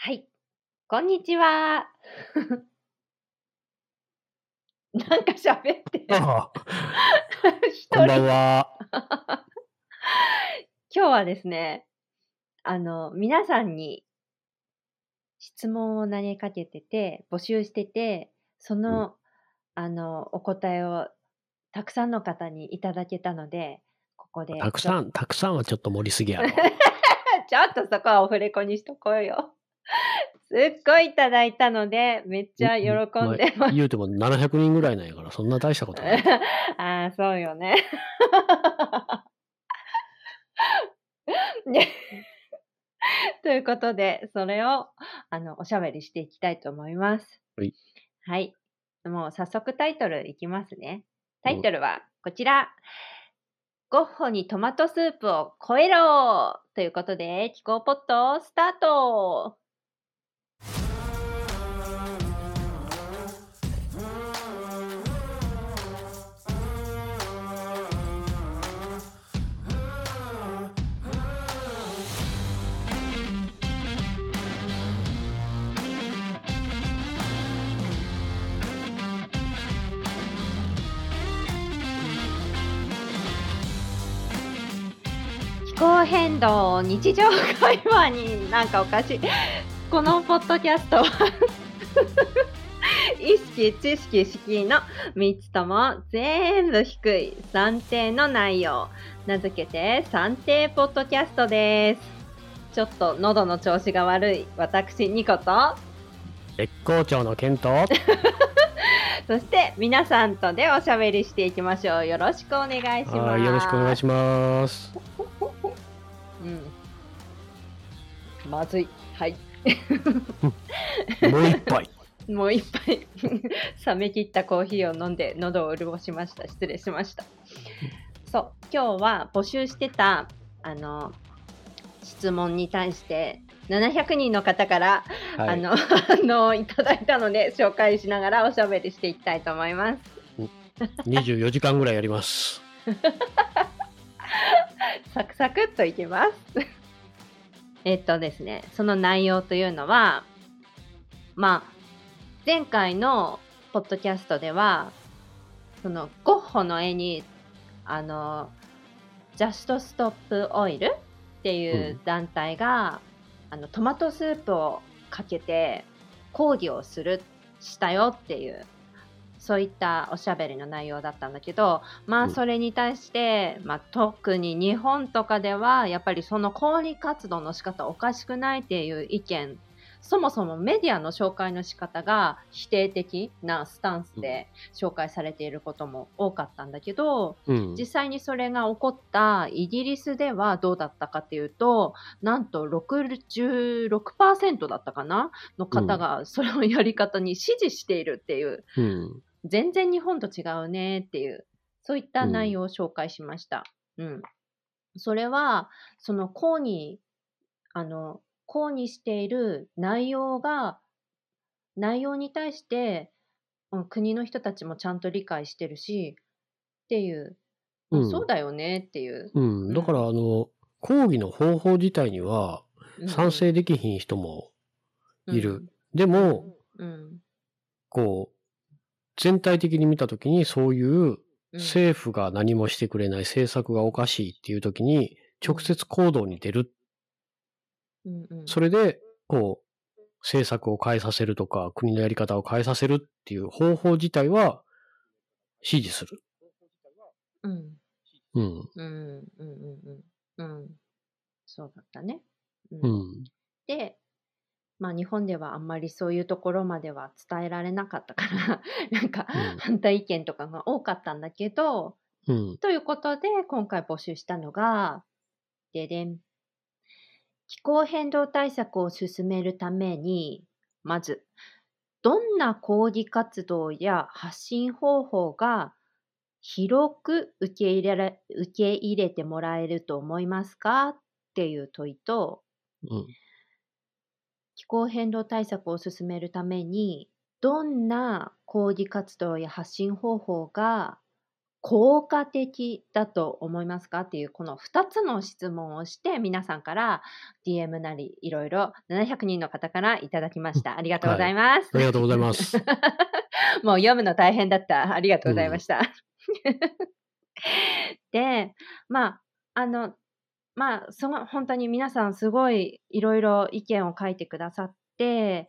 はい。こんにちは。なんか喋って 一こんばん人。は。今日はですね、あの、皆さんに質問を投げかけてて、募集してて、そうん。の、あの、お答えをたくさんの方にいただけたので、ここでたくさん、たくさんはちょっと盛りすぎやろ。ちょっとそこはオフレコにしとこうよ。すっごいいただいたので、めっちゃ喜んん、ま、んでます。言うても700人ぐらいなんやから、そんな大したことない。ああ、そうよね。ね。ということで、それを、あの、おしゃべりしていきたいと思います。はい。はい。もう早速タイトルいきますね。タうん。イトルはこちら。ゴッホにトマトスープを超えろということで、気候ポットスタート気候変動日常会話になんかおかしい。このポッドキャストは意識、知識、敷居の3つとも全部低い算定の内容。名付けて算定ポッドキャストです。ちょっと喉の調子が悪い私、ニコと、絶好調のケント。そして皆さんとでおしゃべりしていきましょう。よろしくお願いしはい、よろしくお願ます。いします。うん。まずい。はい。もう一杯。もう一杯冷め切ったコーヒーを飲んで喉を潤しました。失礼しました。そう、今日は募集してたあの質問に対して700人の方から、はい。あの反応をいただいたので紹介しながらおしゃべりしていきたいと思います。24時間ぐらいやります。サクサクっといきます。えっとですね、その内容というのは、まあ、前回のポッドキャストでは、そのゴッホの絵に、あの、ジャストストップオイルっていう団体が、あのトマトスープをかけて抗議をするしたよっていうそういったおしゃべりの内容だったんだけどまうん。あそれに対して、まあ、特に日本とかではやっぱりその抗議活動の仕方おかしくないっていう意見そもそもメディアの紹介の仕方が否定的なスタンスうん。で紹介されていることも多かったんだけどうん。実際にそれが起こったイギリスではどうだったかっていうとなんと66%だったかなのうん。方がそのやり方に支持しているっていううん。全然日本と違うねっていうそういったうん。内容を紹介しました。うん、それはその抗議あの抗議している内容が内容に対してうん国の人たちもちゃんと理解してるしっていう、う。あそうんだよねっていう。うん。うん、だから、あの、抗議の方法自体にはうん、賛成できひん人もいる。うん、でうも、ん、うん、こう、全体的に見たときに、そういううん、政府が何もしてくれない政策がおかしいっていうときに、直うん、接行動に出る。うん、うん、それで、こう、政策を変えさせるとか、国のやり方を変えさせるっていう方法自体は支持する。うん、うん。うん、うん、うん、うん、そうだったね。う、うんん。で、まあ日本ではあんまりそういうところまでは伝えられなかったから、なんかうん。反対意見とかが多かったんだけど、うん。ということで今回募集したのが、ででん。気候変動対策を進めるために、まず、どんな抗議活動や発信方法が広く受け入れら受け入れてもらえると思いますか？っていう問いと、うん。気候変動対策を進めるために、どんな抗議活動や発信方法が効果的だと思いますか？っていうこの2つの質問をして皆さんから DM なりいろいろ700人の方からいただきました。ありがとうございます。ありがとうございます。もう読むの大変だった。ありがとうございました。で、まあ、あの、まあ、その本当に皆さんすごいいろいろ意見を書いてくださって、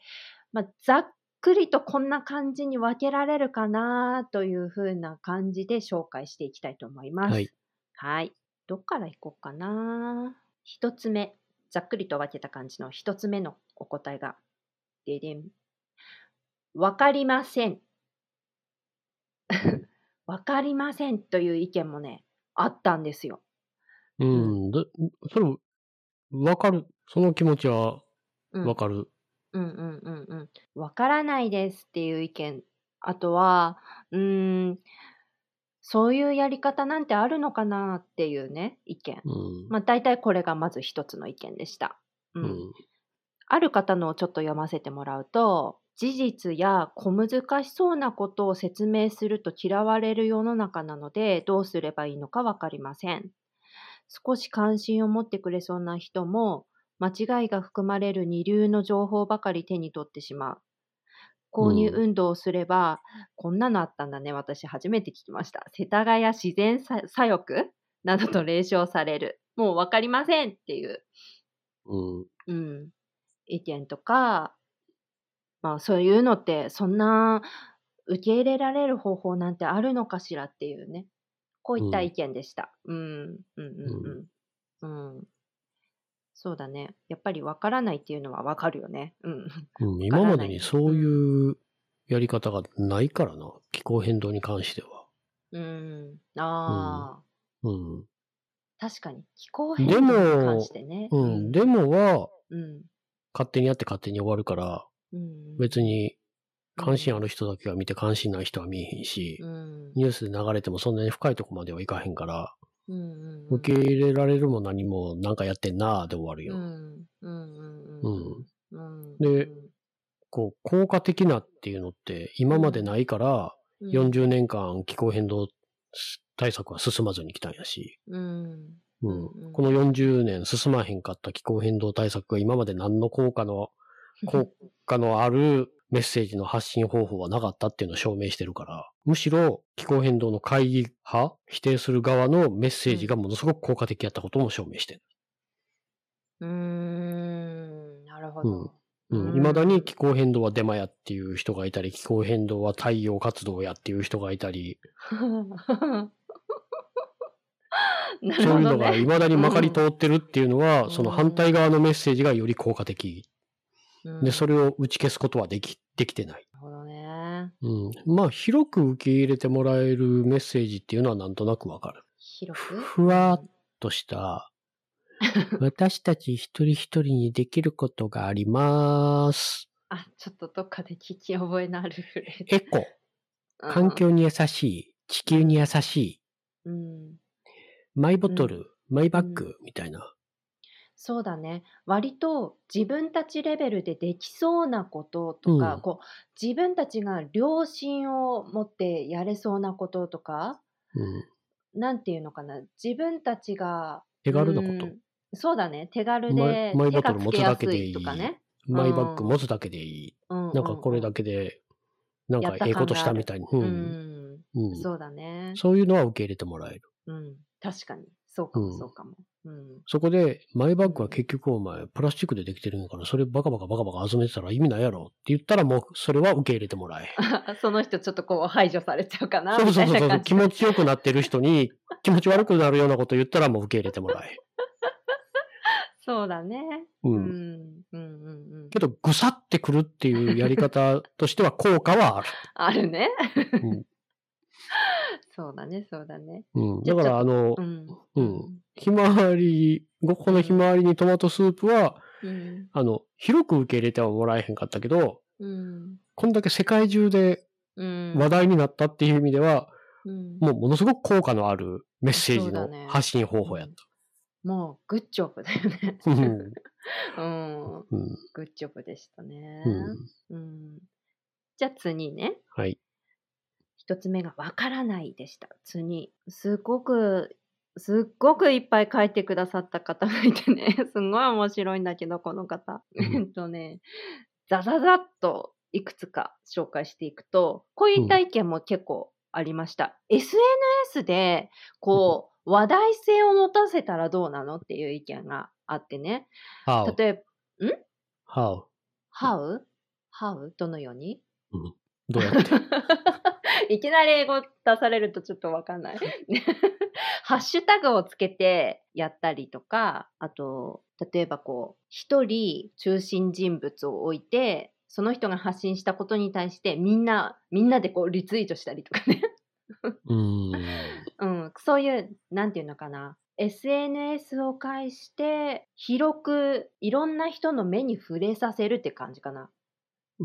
まあ、ざっくりとこんな感じに分けられるかなというふうな感じで紹介していきたいと思います。はい。はい。どっからいこうかな。一つ目、ざっくりと分けた感じの一つ目のお答えが、ででん。わかりません。わかりませんという意見もね、あったんですよ。うん。だそれ、わかる？その気持ちはうん、わかる？うんうんうんうん。わからないですっていう意見。あとは、うーん、そういうやり方なんてあるのかなっていうね、意見。うん。まあ大体これがまず一つの意見でした。う。うんん。ある方のをちょっと読ませてもらうと、事実や小難しそうなことを説明すると嫌われる世の中なので、どうすればいいのかわかりません。少し関心を持ってくれそうな人も、間違いが含まれる二流の情報ばかり手に取ってしまう。購入運動をすれば、こんなのあったんだね。私初めて聞きました。世田谷自然左左翼？などと冷笑される。もうわかりませんっていううん。うん、意見とか、まあそういうのってそんな受け入れられる方法なんてあるのかしらっていうね。こういったうん意見でした。うん、うん、うん、うん。うん。そうだね。やっぱりわからないっていうのはわかるよね。うん。うん、今までにそういうやり方がないからな。気候変動に関しては。うん。ああ、うん。確かに。気候変動に関してね。うん。でもは、うん。勝手にやって勝手に終わるから、うん。別に関心ある人だけが見て関心ない人は見えへんしう、ん。ニュースで流れてもそんなに深いとこまではいかへんから、うんうんうん。受け入れられるも何もなんかやってんなーで終わるよ。でこう、効果的なっていうのって今までないから、うん、40年間気候変動対策は進まずに来たんやし、うん。うん。この40年進まへんかった気候変動対策が今まで何の効果の、効果のあるメッセージの発信方法はなかったっていうのを証明してるから、むしろ気候変動の会議派、否定する側のメッセージがものすごく効果的やったことも証明してる。うーん、なるほど。うんうん未だに気候変動はデマやっていう人がいたり、気候変動は太陽活動やっていう人がいたり、なるそういうの。が未だにまかり通ってるっていうのは、うんその反対側のメッセージがより効果的。うんで、それを打ち消すことはでき、できてない。なるほどね。うん。まあ、広く受け入れてもらえるメッセージっていうのはなんとなくわかる。広く？ふわっとした、私たち一人一人にできることがあります。あ、ちょっとどっかで聞き覚えのあるフレーズ。エコ、環境に優しい、地球に優しい、うん。マイボトル、マイバッうグみたいな。そうだね。割と自分たちレベルでできそうなこととか、うんこう自分たちが良心を持ってやれそうなこととか、うん。なんていうのかな。自分たちが手軽なこと。うんそうだね。手軽でマイマイ手がつけボトル持つだやすいけでいいとかね。マイバッグ持つだけでいい。うんなんかこれだけで、なんやったかええことしたみたいに。う。うんん。うん。そうだね。そういうのは受け入れてもらえる。うん。確かに。そうかも、うんそうかも。うん。そこで、マイバッグは結局お前、プラスチックでできてるんやから、それバカバカバカバカ集めてたら意味ないやろって言ったらもう、それは受け入れてもらえ。その人ちょっとこう排除されちゃうかなそうそうそうそう。気持ちよくなってる人に、気持ち悪くなるようなこと言ったらもう受け入れてもらえ。そうだね。う。うんん。うんうんうん。けど、ぐさってくるっていうやり方としては効果はある。あるね。うん そうだね、そうだね。うん。だから、あのう、ん。うんひまわり、5個のひまわりにトマトスープは、うん。あの、広く受け入れてはもらえへんかったけど、うん。こんだけ世界中でうん。話題になったっていう意味では、うんもうものすごく効果のあるメッセージのそうだね発信方法やっもう、グッジョブだよね。た。うん。うん。うん。グッジョブでしたね。うん。うん。じゃあ次ね。はい。一つ目がわからないでした。次、すごく、すっごくいっぱい書いてくださった方がいてね、すんごい面白いんだけど、この方。うんえっとね、ザザザッといくつか紹介していくと、こういった意見も結構ありました。SNS で、こう、話題性を持たせたらどうなのっていう意見があってね。how? 例えば、how? how? how? どのように？どうやって？いきなり英語出されるとちょっとわかんない。ハッシュタグをつけてやったりとか、あと、例えばこう、一人中心人物を置いて、その人が発信したことに対してみんな、みんなでこうリツイートしたりとかね。うーん。うん、そういう、なんていうのかな。SNS を介して、広くいろんな人の目に触れさせるって感じかな。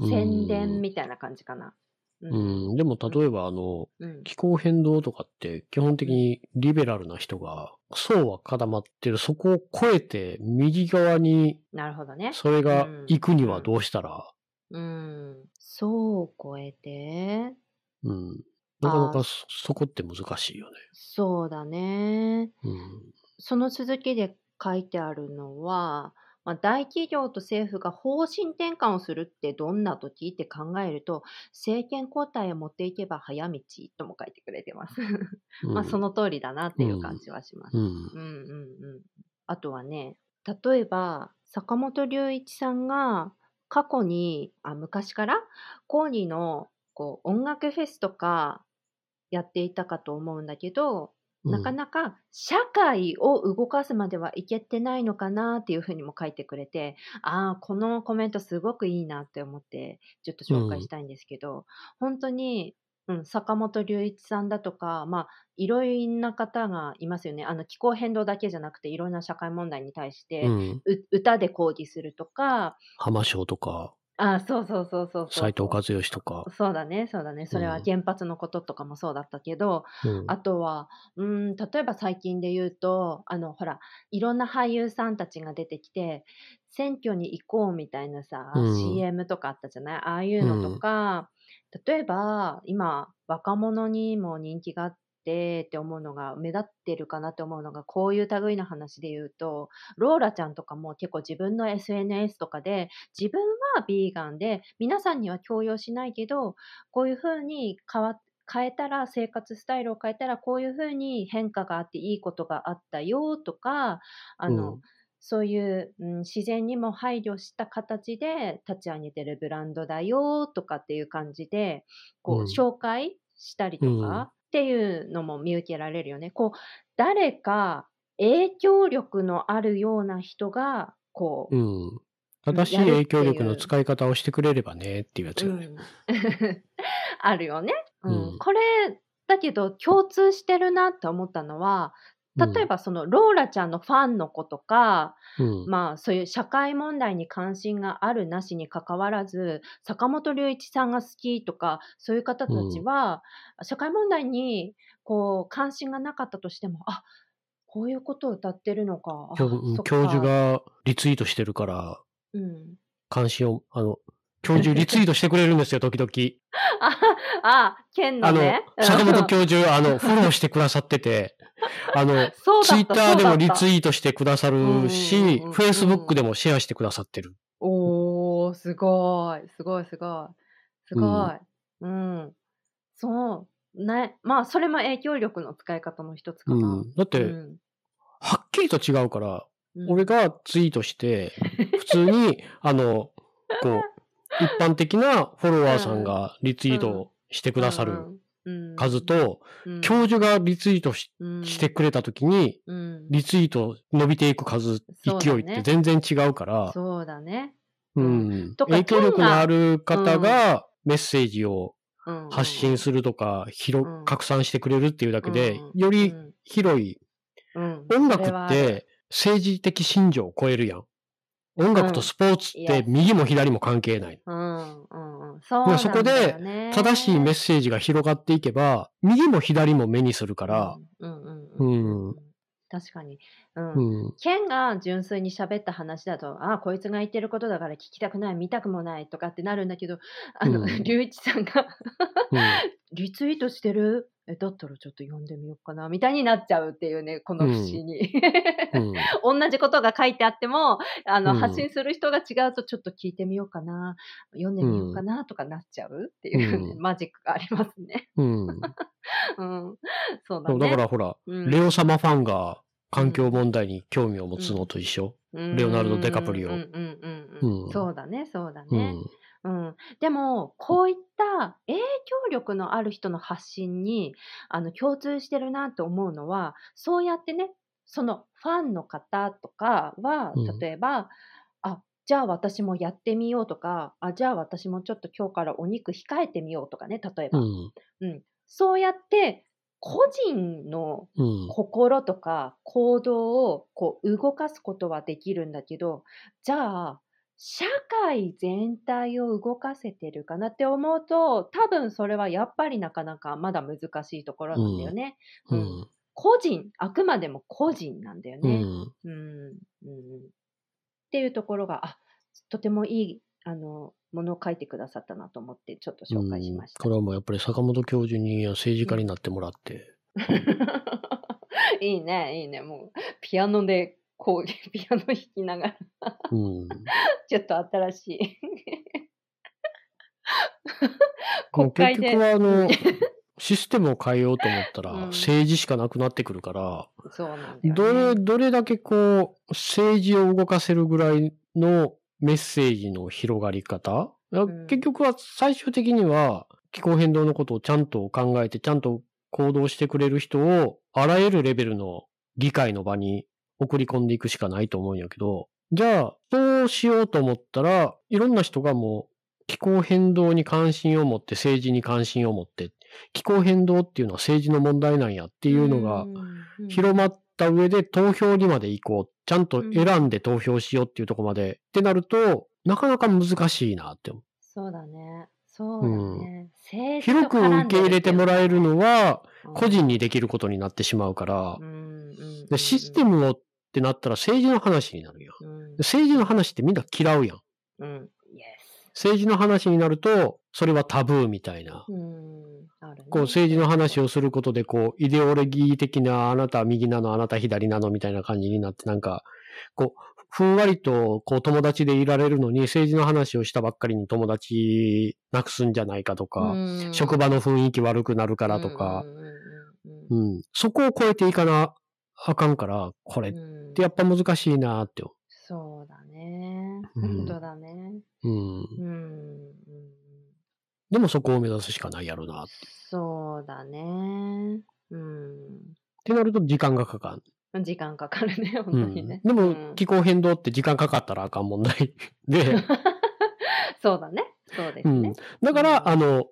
宣伝みたいな感じかな。ううん。でも例えばあの、うん。気候変動とかって基本的にリベラルな人が層は固まってる、そこを越えて右側になるほどね。それが行くにはどうしたら、うん。そうを超えて、うん。なかなあかそそこって難しいよね。そうだね。うん。その続きで書いてあるのは、まあ、大企業と政府が方針転換をするってどんな時って考えると、政権交代を持っていけば早道とも書いてくれてます。まあその通りだなっていう感じはします。うん。うんうんうん。あとはね、例えば、坂本龍一さんが過去に、あ、昔から、コーニーのこう音楽フェスとかやっていたかと思うんだけど、なかなか社会を動かすまではいけてないのかなっていうふうにも書いてくれて、ああ、このコメントすごくいいなって思って、ちょっと紹介したいんですけど、本当に、うん、坂本龍一さんだとか、まあ、いろんな方がいますよね。あの気候変動だけじゃなくて、いろんな社会問題に対して、うん。う歌で抗議するとか、浜章とか、あ、そうそうそうそうそう。斎藤和義とか。そうだね、そうだね。それはうん原発のこととかもそうだったけど、うん。あとは、うーん、例えば最近で言うと、あの、ほら、いろんな俳優さんたちが出てきて、選挙に行こうみたいなさ、うん CM とかあったじゃない？ああいうのとか、例えば、今、若者にも人気があってって思うのが、目立ってるかなって思うのが、こういう類の話で言うと、ローラちゃんとかも結構自分の SNS とかで、自分はビーガンで、皆さんには強要しないけど、こういうふうに変わっ変えたら、生活スタイルを変えたら、こういうふうに変化があっていいことがあったよとか、あの、うん。そういう、うん、自然にも配慮した形で立ち上げてるブランドだよとかっていう感じで、こう、うん。紹介したりとうん。かっていうのも見受けられるよね。こう、誰か影響力のあるような人が、こう、うん。正しい影響力の使い方をしてくれればねっていうやつよね。うん あるよね。うんうんこれだけど共通してるなって思ったのは例えばそのローラちゃんのファンの子とか、うん、まあそういう社会問題に関心があるなしにかかわらず坂本龍一さんが好きとかそういう方たちは、社会問題にこう関心がなかったとしてもあこういうことを歌ってるのかあ教授がリツイートしてるから、うん、関心を、あの、教授リツイートしてくれるんですよ、時々。ああ県のあのね、坂本教授、あの、フォローしてくださってて、あの、ツイッターでもリツイイートしてくださるうんうんうんしうん、フェイスブックでもシェアしてくださってる。おー、すごい、すごい、すごい。すごい。うん。そう。ね。まあ、それも影響力の使い方の一つかな。うん。だって、うんはっきりと違うから、うん俺がツイートして、普通に、あの、こう、一般的なフォロワーさんがリツイートしてくださるうん数、と、うん。教授がリツイートしてくれた時に、うん。リツイート伸びていく数、勢いって全然違うから、そうだね。うん。影響力のある方がメッセージをうん。発信するとか、広うん。拡散してくれるっていうだけでうん、よりうん。広い、うん。音楽って政治的信条を超えるやん。音楽とスポーツっうん。て右も左も関係ない。うんうん。うん、そうなんそこで正しいメッセージが広がっていけば、右も左も目にするから、うんうんうん確かに。うん。うん。ケンが純粋に喋った話だと、ああ、こいつが言ってることだから聞きたくない、見たくもないとかってなるんだけど、あの、うん。龍一さんがうんリツイートしてる？え、だったらちょっと読んでみようかな、みたいになっちゃうっていうね、この不思議。うん。同じことが書いてあっても、あの、うん発信する人が違うとちょっと聞いてみようかな、読んでみようかなとかなっちゃうっていうね、うん マジックがありますね。うん。うん。そうだね。だからほら、うんレオ様ファンが環境問題に興味を持つのと一緒。レオナルドデカプリオうんうんうんうんうんそうだね、そうだうね。ん。うん、でも、こういった影響力のある人の発信にあの共通してるなと思うのは、そうやってね、そのファンの方とかはうん、例えば、あじゃあ私もやってみようとか、あじゃあ私もちょっと今日からお肉控えてみようとかね、例えば。うん。うん、そうやって個人のうん。心とか行動をこう動かすことはできるんだけど、じゃあ、社会全体を動かせてるかなって思うと、多分それはやっぱりなかなかまだ難しいところなんだよね。ううんん。個人、あくまでも個人なんだよね。うん。うん。うん。っていうところが、あ、とてもいい、あの、ものを書いてくださったなと思って、ちょっと紹介しました。これはもうやっぱり坂本教授に政治家になってもらって、いいね、いいね。もう、ピアノで、こう、ピアノ弾きながら、うん。ちょっと新しい。国会で。結局はあのうん、システムを変えようと思ったら、うん政治しかなくなってくるから、そうなんだよ、ね。どれ、どれだけこう、政治を動かせるぐらいのメッセージの広がり方、ん結局は最終的には気候変動のことをちゃんと考えて、ちゃんと行動してくれる人をあらゆるレベルの議会の場に送り込んでいくしかないと思うんやけど、じゃあ、そうしようと思ったら、いろんな人がもう気候変動に関心を持って、政治に関心を持って、気候変動っていうのは政治の問題なんやっていうのが、広まった上で投票にまで行こう。ちゃんと選んで投票しようっていうところまで、ってなると、なかなか難しいなって思う。そうだね。そうだね。政治広く受け入れてもらえるのは、個人ににできることになってしまうから、システムをってなったら政治の話になるやん。うん。で政治の話ってみんな嫌うやん。うん。政治の話になると、それはタブーみたいな。ね。こう政治の話をすることで、こう、イデオロギー的な、あなたは右なの、あなた左なの、みたいな感じになって、なんか、こう、ふんわりと、こう、友達でいられるのに、政治の話をしたばっかりに友達なくすんじゃないかとか、うん。職場の雰囲気悪くなるからとか。うん、そこを超えていかなあかんから、これっうんてやっぱ難しいなって。そうだね。うん本当だね。うん。うん。うんでもそこを目指すしかないやろな。そうだね。うん。ってなると時間がかかる。時間かかるね、本当うん。にね。でも、うん気候変動って時間かかったらあかん問題 で、そうだね。そうですうんね。。だから、うんあの、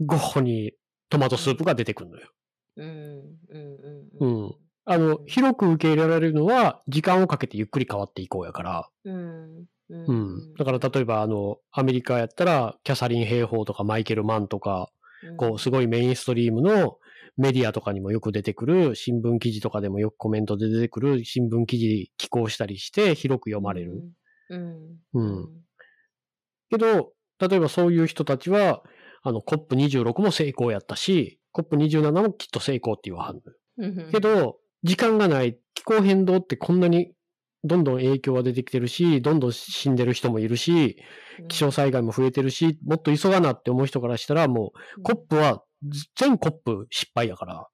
ゴッホにトマトスープが出てくるのよ。うん。うん。ううんん。あの、広く受け入れられるのは、時間をかけてゆっくり変わっていこうやから。うん。ううん。だから、例えば、あの、アメリカやったら、キャサリン・ヘイホーとかマイケル・マンとか、こう、すごいメインストリームのメディアとかにもよく出てくる、新聞記事とかでもよくコメントで出てくる新聞記事寄稿したりして、広く読まれる。。うん。うんけど、例えばそういう人たちは、あの、COP26 も成功やったし、COP27 もきっと成功って言わはんのよ。うん。けど、時間がない。気候変動ってこんなにどんどん影響が出てきてるし、どんどん死んでる人もいるし、うん、気象災害も増えてるし、もっと急がなって思う人からしたら、もう、コップは全コップ失敗やから。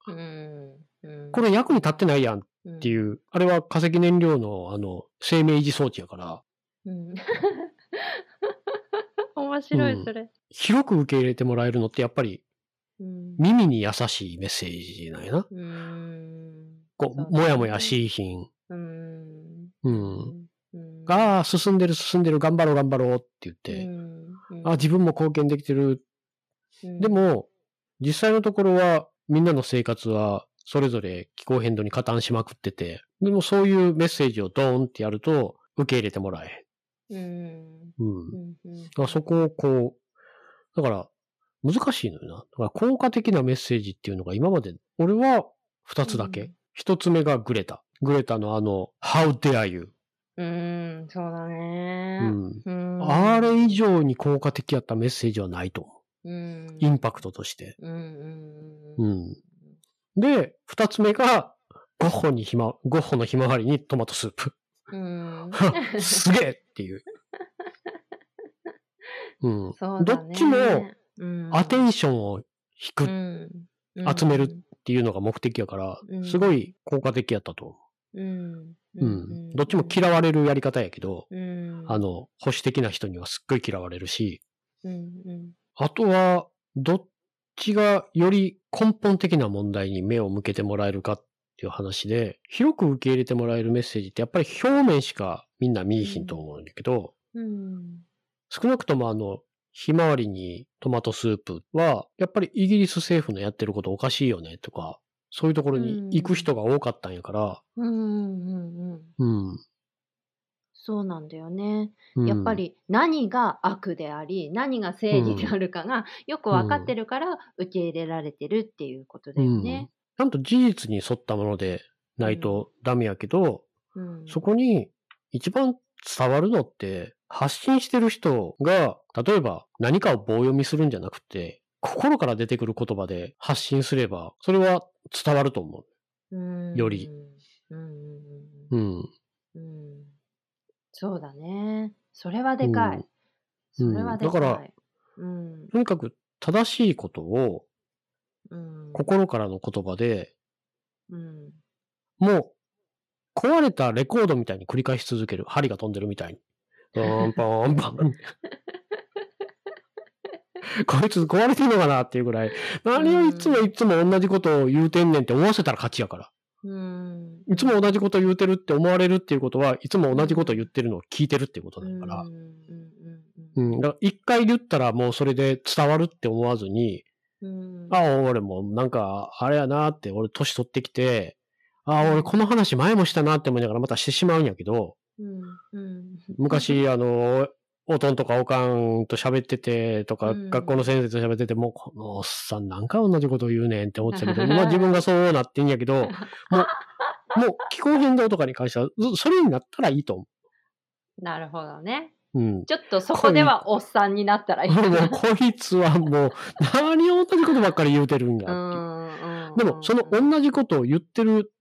これ役に立ってないやんっっていう、あれは化石燃料の、あの、生命維持装置やから、うん。面白い、うんそれ。広く受け入れてもらえるのってやっぱりうん。耳に優しいメッセージなんやな。うん。こう、ねもやもやしいひん。うん。うん。うん。ああ、進んでる進んでる、頑張ろう頑張ろうって言って、うん、あ自分も貢献できてる。うんで、も、実際のところは、みんなの生活は、それぞれ気候変動に加担しまくってて、でもそういうメッセージをドーンってやると、受け入れてもらえうん。うん。うん。そこをこう、だから、難しいのよな。だから効果的なメッセージっていうのが今まで、俺は二つだけうん。一、つ目がグレタ。グレタのあの、How dare you? うん、そうだうね。ん。うん。あれ以上に効果的やったメッセージはないと思うん。インパクトとして。うんうん。で、二つ目が、ゴッホにひま、ゴッホのひまわりにトマトスープ。うん。すげえっていう。うん。そうだね。どっちもうん、アテンションを引くっうん集めるていうのが目的やからうん、すごい効果的やったと思うん。う。うん。どっちも嫌われるやり方やけど、うん。あの、保守的な人にはすっごい嫌われるし、うんうんあとは、どっちがより根本的な問題に目を向けてもらえるかっていう話で、広く受け入れてもらえるメッセージってやっぱり表面しかみんな見えひんと思うんだけど、うん。少なくともあの、ひまわりにトマトスープは、やっぱりイギリス政府のやってることおかしいよねとか、そういうところに行く人が多かったんやから、うんうんうん。うん。そうなんだよね。うんやっぱ、り何が悪であり、何が正義であるかがよく分かってるから受け入れられてるっていうことだよね。ちゃんと事実に沿ったものでないとダメやけど、うん。そこに一番伝わるのって、発信してる人が、例えば何かを棒読みするんじゃなくて、心から出てくる言葉で発信すれば、それは伝わると思うんより。うんう。う。うんん。うん。そうだね。それはでかい。それはでかい。だから、うん。とにかく正しいことをうん。心からの言葉で、うん。もう壊れたレコードみたいに繰り返し続ける。針が飛んでるみたいに。ポーンポーンポーン。こいつ壊れてんのかなっていうぐらい、何をいつもいつも同じことを言うてんねんって思わせたら勝ちやから。うん。いつも同じこと言うてるって思われるっていうことは、いつも同じこと言ってるのを聞いてるっていうことだからう。ん。だから一回言ったらもうそれで伝わるって思わずに、うん。ああ、俺もなんか、あれやなって、俺年取ってきて、ああ、俺この話前もしたなって思いながらまたしてしまうんやけど、うん。うん。昔、あの、おとんとかおかんと喋っててとか、うん学校の先生と喋ってて、もうこのおっさんなんか同じこと言うねんって思ってたけど、今自分がそうなってんやけど、もう、もう気候変動とかに関しては、ずそれになったらいいと思なるほどね。う。うん。ちょっとそこではおっさんになったらいい。もうこいつはもう、何を同じことばっかり言うてるんだってでも、その同じことを言ってる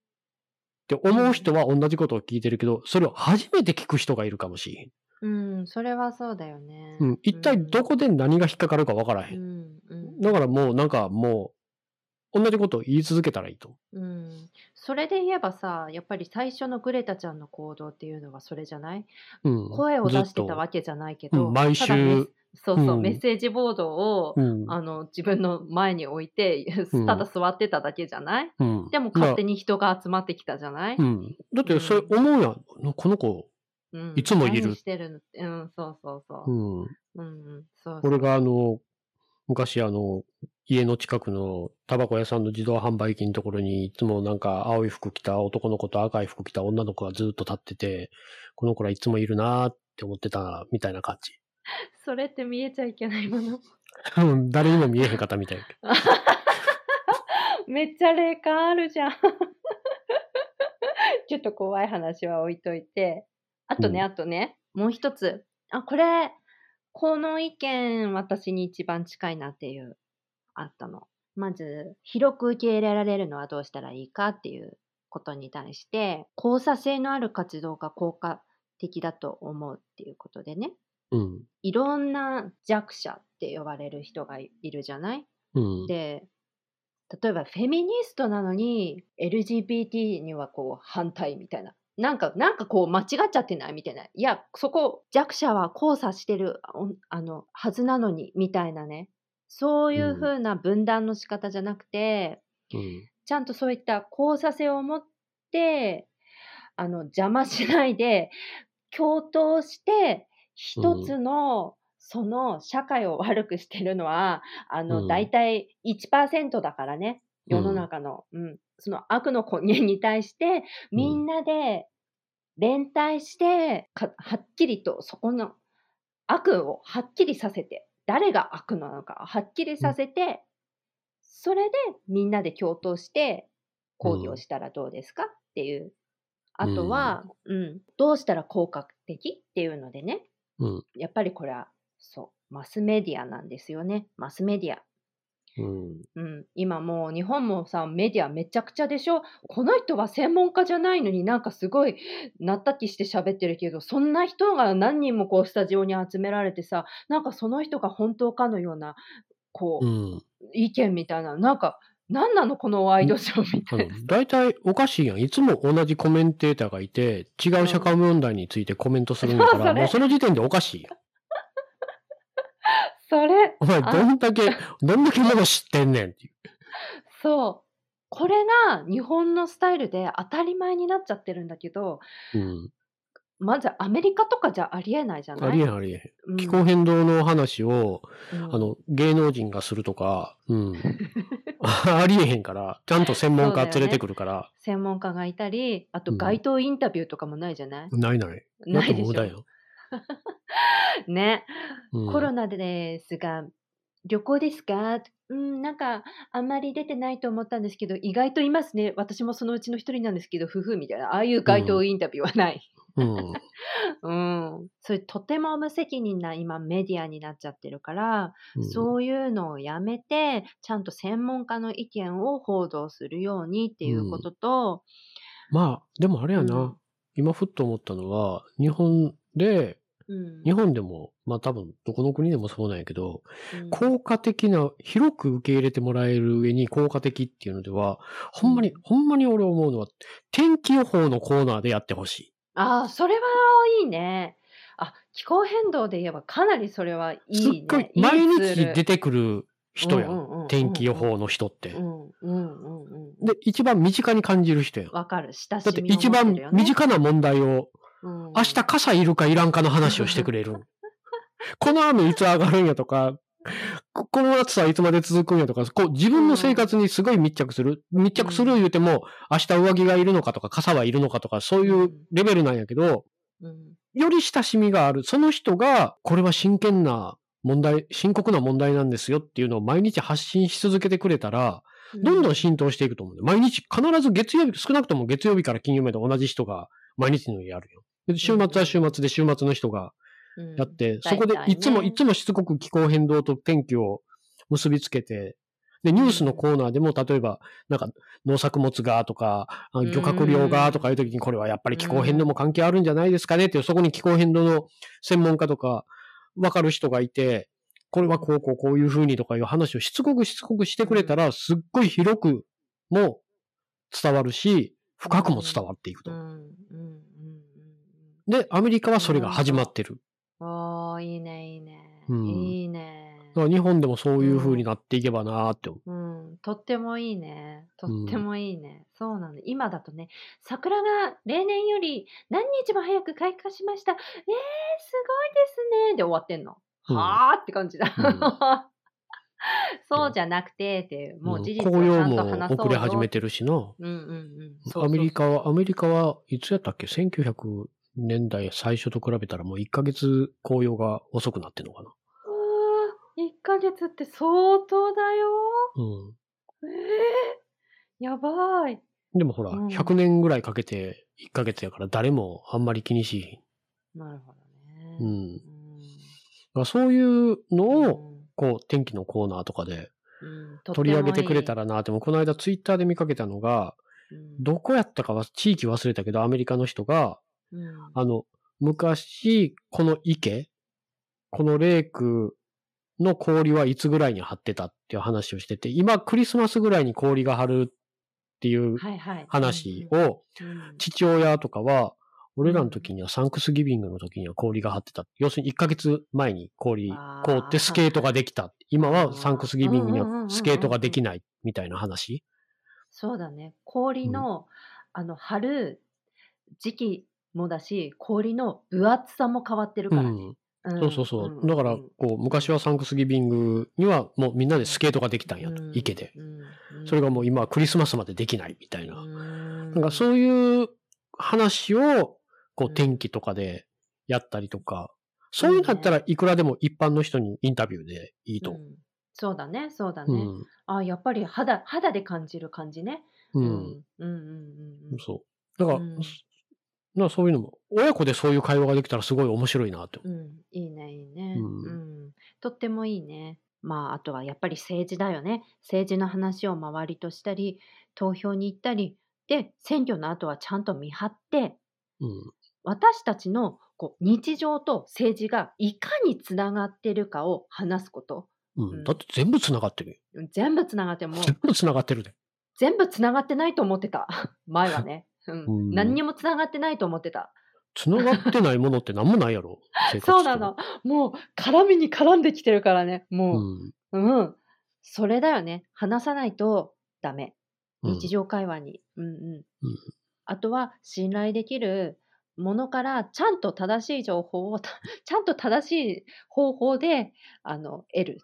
って思う人は同じことを聞いてるけど、それを初めて聞く人がいるかもしれん。うん、それはそうだよね。うん。一体どこで何が引っかかるかわからへ。うんん、うん。だからもうなんかもう、同じことを言い続けたらいいと。うん、それで言えばさ、やっぱり最初のグレタちゃんの行動っていうのはそれじゃない？うん。声を出してたずわけじゃないけど、うん毎週そうそう、うんメッセージボードを、うん。あの自分の前に置いて、うん ただ座ってただけじゃない？うん。でも勝手に人が集まってきたじゃない、うん。だってそれ思うやん。この子、うんいつもいる何してるのって、うん、そうそうそうう。ん。うん、うん、そうそう俺があの、昔あの、家の近くのタバコ屋さんの自動販売機のところにいつもなんか青い服着た男の子と赤い服着た女の子がずっと立ってて、この子らいつもいるなーって思ってたみたいな感じ。それって見えちゃいけないもの。うん誰にも見えへんかったみたい。めっちゃ霊感あるじゃん。ちょっと怖い話は置いといて。あとね、うんあとね、もう一つ。あ、これ、この意見、私に一番近いなっていう、あったの。まず、広く受け入れられるのはどうしたらいいかっていうことに対して、交差性のある活動が効果的だと思うっていうことでね。うん。いろんな弱者って呼ばれる人がいいるじゃない？うん。で、例えばフェミニストなのに LGBT にはこう反対みたいな。なんか、なんかこう間違っちゃってないみたいな。いや、そこ弱者は交差してるおあのはずなのにみたいなね。そういう風な分断の仕方じゃなくて、うん。ちゃんとそういった交差性を持って、あの、邪魔しないで、共闘して、一つの、その社会を悪くしてるのは、あの、うん。大体1%だからね。世の中の、うん、その悪の根源に対して、みんなで連帯して、かはっきりとそこの悪をはっきりさせて、誰が悪なのかはっきりさせて、それでみんなで共闘して抗議をしたらどうですかっていう。あとは、うん、どうしたら効果的っていうのでね、うん。やっぱりこれはそう、マスメディアなんですよね。マスメディア。うん。うん、今もう日本もさ、メディアめちゃくちゃでしょ？この人は専門家じゃないのになんかすごいなったきして喋ってるけど、そんな人が何人もこうスタジオに集められてさ、なんかその人が本当かのような、こう、うん。意見みたいな、なんか、何なのこのワイドショーみたいな。、大体おかしいやん。いつも同じコメンテーターがいて、違う社会問題についてコメントするんだかそうそら、れもうその時点でおかしいやん。それ、お前、あどんだけ、どんだけもの知ってんねんっていう。そう。これが日本のスタイルで当たり前になっちゃってるんだけど、うん。まずアメリカとかじゃありえないじゃない？ありえんありえへ。うんん気候変動の話を、うんあの、芸能人がするとか、うん。ありえへんから、ちゃんと専門家連れてくるから、専門家がいたり、あとうん街頭インタビューとかもないじゃない、ないない。だってないでしょ？ね、うん、コロナですが、旅行ですか？うん、なんか、あんまり出てないと思ったんですけど、意外といますね。私もそのうちの一人なんですけど、夫婦みたいな、ああいう街頭インタビューはない。うん。うん。それとても無責任な今メディアになっちゃってるから、うんそういうのをやめて、ちゃんと専門家の意見を報道するようにっていうことと、まあ、でもあれやな。うん今ふっと思ったのは、日本で、うん日本でも、まあ多分、どこの国でもそうなんやけど、うん効果的な、広く受け入れてもらえる上に効果的っていうのでは、ほんまに、うんほんまに俺思うのは、天気予報のコーナーでやってほしい。ああ、それはいいね。あ、気候変動で言えばかなりそれはいいね。すっごい、いい毎日出てくる人や天気予報の人って。うんうんうんうん。で、一番身近に感じる人やん。わかる。親しだってみを持一番ってるよね身近な問題を、うん明日傘いるかいらんかの話をしてくれる。この雨いつ上がるんやとか、ここの暑さはいつまで続くんやとか、こう自分の生活にすごい密着する。密着する言うても、明日上着がいるのかとか、傘はいるのかとか、そういうレベルなんやけど、うんより親しみがある。その人が、これは真剣な問題、深刻な問題なんですよっていうのを毎日発信し続けてくれたら、どんどん浸透していくと思う。毎日、必ず月曜日、少なくとも月曜日から金曜日まで同じ人が毎日のようにやるよ。で週末は週末で週末の人がうんやって、そこでいつも、いつもしつこく気候変動と天気を結びつけて、で、ニュースのコーナーでも、例えば、なんか、農作物がとか、あ漁獲量がとかいう時に、これはやっぱり気候変動も関係あるんじゃないですかねっていう、そこに気候変動の専門家とか、わかる人がいて、これはこうこうこういう風にとかいう話をしつこくしつこくしてくれたら、すっごい広くも伝わるし、深くも伝わっていくと。うん。うん。うん。うん。で、アメリカはそれが始まってる。いいね、いいね。うんいいね。だから日本でもそういう風になっていけばなーって思う。うん、とってもいいね。とってもいいね。そうなの。今だとね、桜が例年より何日も早く開花しました。えー、すごいですね。で終わってんの。うんはあって感じだ。うん そうじゃなくて、ってもう事実を紅葉ちゃんとも話そうよ。遅れ始めてるしな。うんうんうん。アメリカは、アメリカはいつやったっけ ?1900 年代最初と比べたらもう1ヶ月紅葉が遅くなってんのかな。うわー1ヶ月って相当だよ。うん。えー、やばい。でもほら、うん100年ぐらいかけて1ヶ月やから誰もあんまり気にしひん。なるほどね。うん。だからそういうのうんを、こう、天気のコーナーとかでうん取り上げてくれたら、らなって、もうこの間ツイッターで見かけたのが、うんどこやったかは地域忘れたけど、アメリカの人が、うんあの、昔、この池、このレイクの氷はいつぐらいに張ってたっていう話をしてて、今クリスマスぐらいに氷が張るっていう。話を、うんうん父親とかは、俺らの時にはサンクスギビングの時には氷が張ってた。要するに1ヶ月前に氷凍ってスケートができた。今はサンクスギビングにうんうんうんうんうんはスケートができないみたいな話。そうだね。氷の、あの、張る時期もだし、氷の分厚さも変わってるからね。うん。んそうそうそう。んだから、うんこう、昔はサンクスギビングにはもうみんなでスケートができたんやと、うん池で。うんそれがもう今はクリスマスまでできないみたいな。うんなんかそういう話を、こううん天気とかでやったりとか、そういうのだったらいくらでも一般の人にインタビューでいいと。うんそうだね、そうだね。うん。あ、やっぱり肌、肌で感じる感じね。う。うんん。うんうんうんうん。そう。だから、うんなそういうのも、親子でそういう会話ができたらすごい面白いなって思うん、いいね、いいね。うんうんとってもいいね。まあ、あとはやっぱり政治だよね。政治の話を周りとしたり、投票に行ったり、で、選挙の後はちゃんと見張って、うん。私たちのこう日常と政治がいかにつながってるかを話すこと。う。うんんだって全部繋がってるよ。全部つながってもう全部繋がってるで。全部つながってないと思ってた。前はね。うんうん何にもつながってないと思ってた。繋がってないものって何もないやろ？そうなの。もう絡みに絡んできてるからね。うもん。う、うん、それだよね。話さないとダメ。うん日常会話に。うんうん。うんあとは信頼できるものからちゃんと正しい情報をた ちゃんと正しい方法であの得る。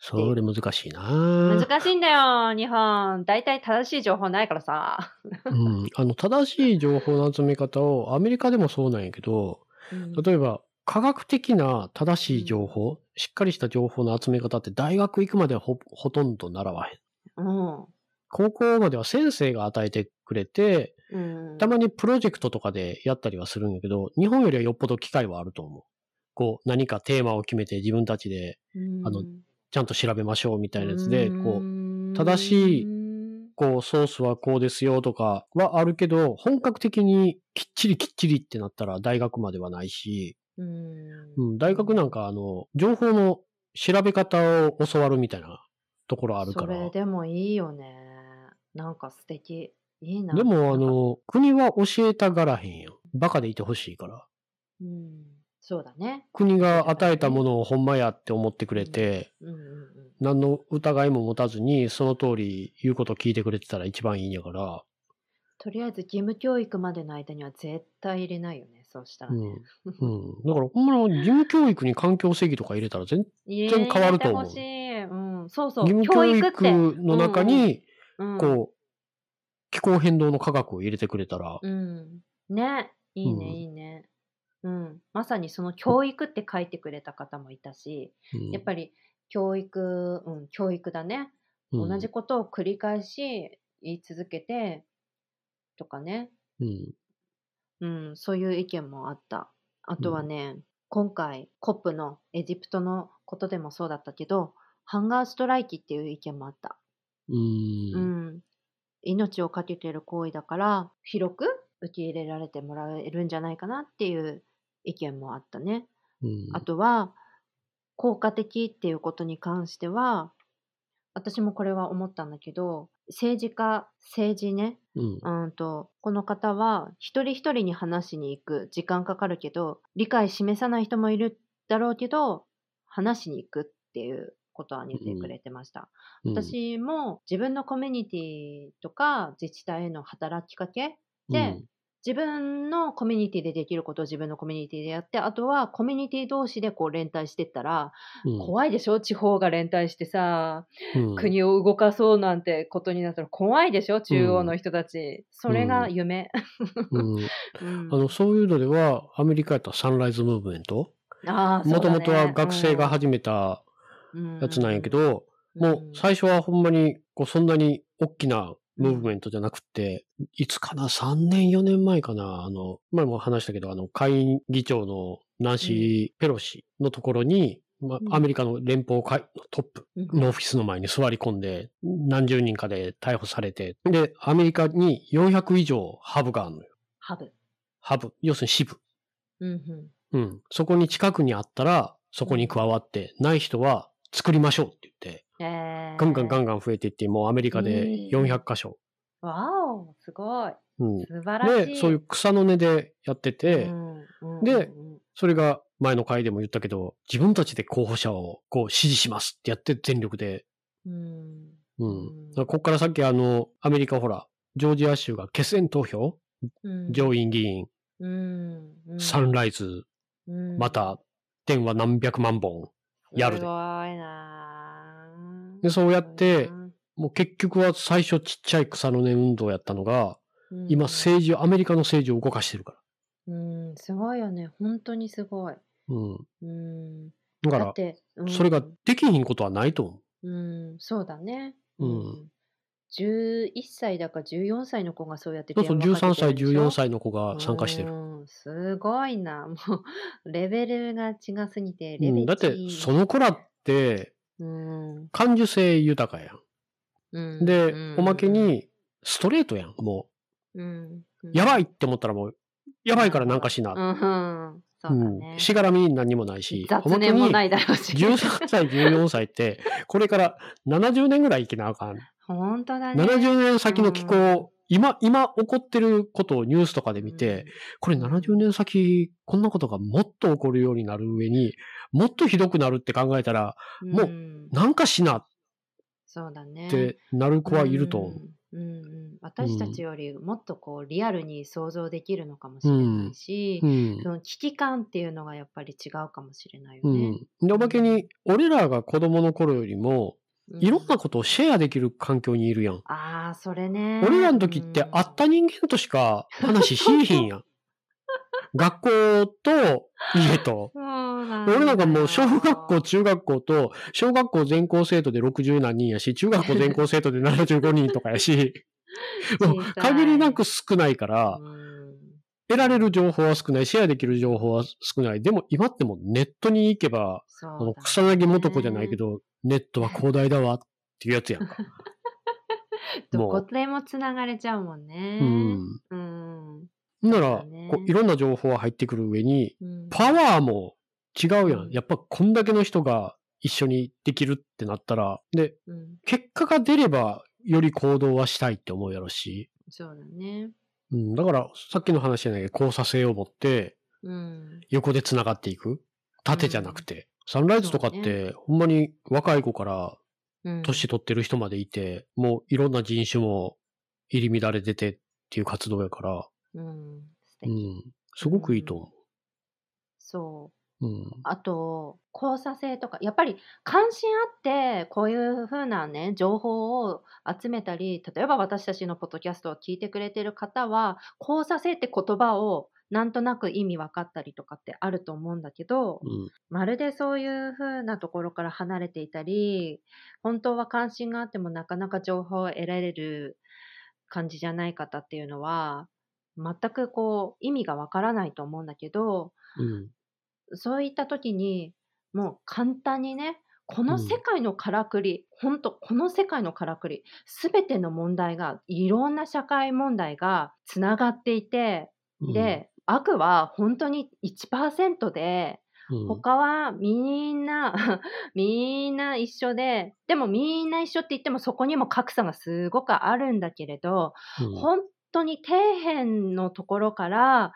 それ難しいな難しいんだよ、日本。大体正しい情報ないからさ。うん。あの、正しい情報の集め方を、アメリカでもそうなんやけど、うん例えば、科学的な正しい情報、しっかりした情報の集め方って大学行くまではほほとんど習わへん。うん高校までは先生が与えてくれて、うんたまにプロジェクトとかでやったりはするんやけど、日本よりはよっぽど機会はあると思う。こう、何かテーマを決めて自分たちであのちゃんと調べましょうみたいなやつで、こう、正しいこう、ソースはこうですよとかはあるけど、本格的にきっちりきっちりってなったら大学まではないし、うんうん、大学なんかあの、情報の調べ方を教わるみたいなところあるから。それでもいいよね。なんか素敵。いいな。でもあの、国は教えたがらへんよ。バカでいてほしいから。うん、そうだね。国が与えたものをほんまやって思ってくれて、うんうんうん。何の疑いも持たずに、その通り言うこと聞いてくれてたら一番いいんやから、とりあえず義務教育までの間には絶対入れないよね。そうしたらうん。ね。うん。だから、ほんまの義務教育に環境正義とか入れたら全入然変わると思う。うん、そうそう。義務教育の中に、うん、こう、気候変動の科学を入れてくれたら、うん。ね。いいね、うんいいね。うん。まさにその教育って書いてくれた方もいたし、うんやっぱり教育、うん、教育だね。うん同じことを繰り返し言い続けて、とかね。うん。うん、そういう意見もあった。あとはね、今回、コップのエジプトのことでもそうだったけど、ハンガーストライキっていう意見もあった。う。うんん。命を懸けてる行為だから、広く受け入れられてもらえるんじゃないかなっていう意見もあったね。うん。あとは、効果的っていうことに関しては、私もこれは思ったんだけど、政治家、政治ね、うん。うんと、この方は一人一人に話しに行く時間かかるけど、理解示さない人もいるだろうけど、話しに行くっていうことは言ってくれてました。うん、私も自分のコミュニティとか自治体への働きかけで、自分のコミュニティでできることを自分のコミュニティでやって、あとはコミュニティ同士でこう連帯してったら、うん、怖いでしょ？地方が連帯してさ、うん、国を動かそうなんてことになったら怖いでしょ？中央の人たち。それが夢。うん。うん。あの、そういうのでは、アメリカやったらサンライズムーブメント？もともとは学生が始めたうん。やつなんやけど、もう最初はほんまに、こう、そんなに大きなムーブメントじゃなくて、いつかな ?3 年、4年前かなあの、前も話したけど、あの、下院議長のナンシー・ペロシのところに、まうんアメリカの連邦会のトップうんのオフィスの前に座り込んで、何十人かで逮捕されて、で、アメリカに400以上ハブがあるのよ。ハブ。ハブ。要するに支部。うんうんうん。そこに近くにあったら、そこに加わって、ない人は作りましょうって言って、えー、ガンガンガンガン増えていって、もうアメリカで400箇所。わお、すごい。うん。素晴らしい。で、そういう草の根でやってて、うんうんでうんそれが前の回でも言ったけど、自分たちで候補者をこう支持しますってやって全力で。うんうん。こっからさっきあの、アメリカほら、ジョージア州が決選投票、うん上院議員、サンライズ、うんまた電話何百万本やるで。すごいなぁでそうやってもう結局は最初ちっちゃい草の根運動やったのが、うん今政治を、アメリカの政治を動かしてるから。うん、すごいよね。本当にすごい。うん。うん。だから、うんそれができひんことはないと思うん、そうだね。うん11歳だか14歳の子がそうやってそうそう、電話か13歳、けてるんでし14ょ歳の子が参加してる。すごいな。もう、レベルが違すぎて、うん、レベだって、チその子らって、うん。感受性豊かやうんん。で、うんおまけ、に、ストレートやん、もうん。う。やばいい。って思ったらもう、やばいからなんかしな。うん、うん。そう。ん。しがらみに何にもないし、雑念もないだろうし。13歳、14歳って、これから70年ぐらい生きなあかん。本当だね。70年先の気うん候、今、今起こってることをニュースとかで見て、これ70年先、こんなことがもっと起こるようになる上に、もっとひどくなるって考えたら、うん、もううんなんかしなっそうだね。てなる子はいると思う。うんうんうん、私たちよりもっとこうリアルに想像できるのかもしれないし、うんそ。の危機感っていうのがやっぱり違うかもしれないようね。ん。で、おまけに、俺らが子供の頃よりも、ういろんなことをシェアできる環境にいるやん。ああ、それね。俺らの時って会った人間としか話しいひんやん。学校と家と。俺なんかもう小学校、中学校と、小学校全校生徒で60何人やし、中学校全校生徒で75人とかやし、もう限りなく少ないから、うん得られる情報は少ない、シェアできる情報は少ない。でも今ってもうネットに行けば、ね草薙素子じゃないけど、ネットは広大だわっていうやつやんか。どこでもつながれちゃうもんね。うん。うん。なら、ねこういろんな情報が入ってくる上に、うんパワーも違うやうんん。やっぱこんだけの人が一緒にできるってなったら、で、うん結果が出れば、より行動はしたいって思うやろし、そうだね。うん、だから、さっきの話じゃないけど、交差性を持って、うん。横で繋がっていく。縦じゃなくて。サンライズとかっそうて、ほんまに若い子からうん年取ってる人までいて、もういろんな人種も入り乱れ出てっていう活動やから、うん。素う敵。ん、すごくいいと思そう。う。うん。あと、交差性とか、やっぱり関心あって、こういうふうなね、情報を集めたり、例えば私たちのポッドキャストを聞いてくれてる方は、交差性って言葉をなんとなく意味分かったりとかってあると思うんだけど、うん。まるでそういうふうなところから離れていたり、本当は関心があってもなかなか情報を得られる感じじゃない方っていうのは、全くこう意味がわからないと思うんだけど、うん。そういった時に、もう簡単にね、このうん世界のからくり、本当この世界のからくり、すべての問題が、いろんな社会問題がつながっていて、うん、で、悪は本当に1%で、うん、他はみんな、みんな一緒で、でもみんな一緒って言ってもそこにも格差がすごくあるんだけれど、うん。本当に底辺のところから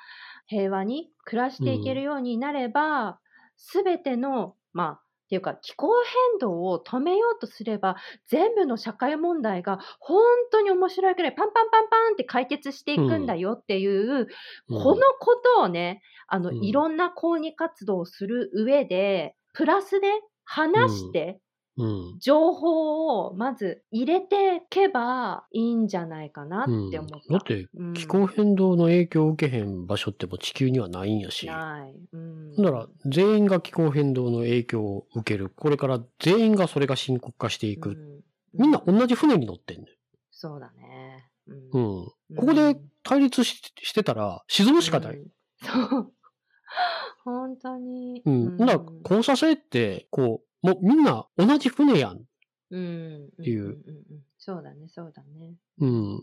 平和に暮らしていけるようになれば、すべ、ての、まあ、っていうか気候変動を止めようとすれば、全部の社会問題が本当に面白いくらいパンパンパンパンって解決していくんだよっていう、うん。このことをね、あの、うん。いろんな抗議活動をする上で、プラスで話して、うん。情報をまず入れていけばいいんじゃないかなうんって思った。だって、うん気候変動の影響を受けへん場所ってもう地球にはないんやし。ない。うん。だから、全員が気候変動の影響を受ける。これから全員がそれが深刻化していく。うんみんな同じ船に乗ってんねそうだね。うんん。うん。ここで対立ししてたら、沈むしかない。うんそう。本当に。うん。だから、交差性って、こう、もうみんな同じ船やん。うん。っていうそうだね、そうだね。うん。うん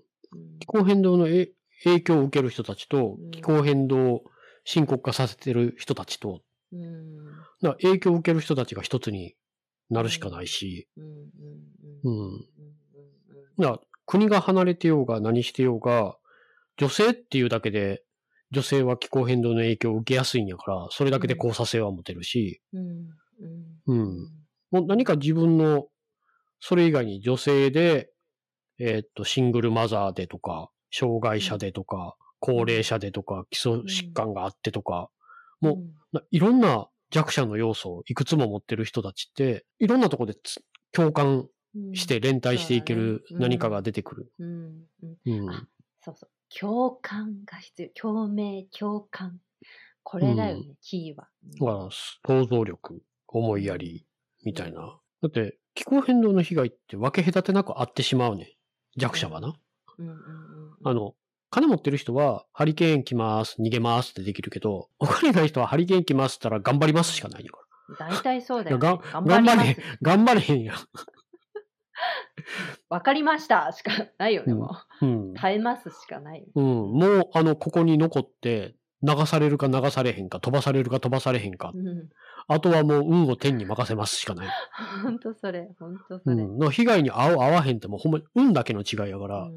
気候変動のえ影響を受ける人たちとうん、気候変動を深刻化させてる人たちと、うん。だ影響を受ける人たちが一つになるしかないし、うん。うん。ううん。ん。だ国が離れてようが何してようが、女性っていうだけで、女性は気候変動の影響を受けやすいんやから、それだけで交差性は持てるし、うん。うん。もう何か自分の、それ以外に女性で、えーっと、シングルマザーでとか、障害者でとか、高齢者でとか、基礎疾患があってとか、もうないろんな弱者の要素をいくつも持ってる人たちって、いろんなところでつ共感うんして連帯していける何かが出てくる。うん。うん。うん。あそうそう。共感が必要。共鳴、共感。これだよね、キーは。想像力、思いやり、みたいな。だって、気候変動の被害って分け隔てなくあってしまうね。弱者はな。うんうんうんあの、金持ってる人は、ハリケーン来ます、逃げますってできるけど、お金ない人はハリケーン来ますったら頑張りますしかないよから。大体そうだよ、ね。頑張れ。頑張れへんやん。わかりましたしかないよね、うんもうんう。。耐えますしかない。うん。もう、あの、ここに残って、流されるか流されへんか、飛ばされるか飛ばされへんか。うん。あとはもう運を天に任せますしかない。ほんとそれ、ほんとそれ。うん。の被害に合う合わへんってもうほんまに運だけの違いやから、うん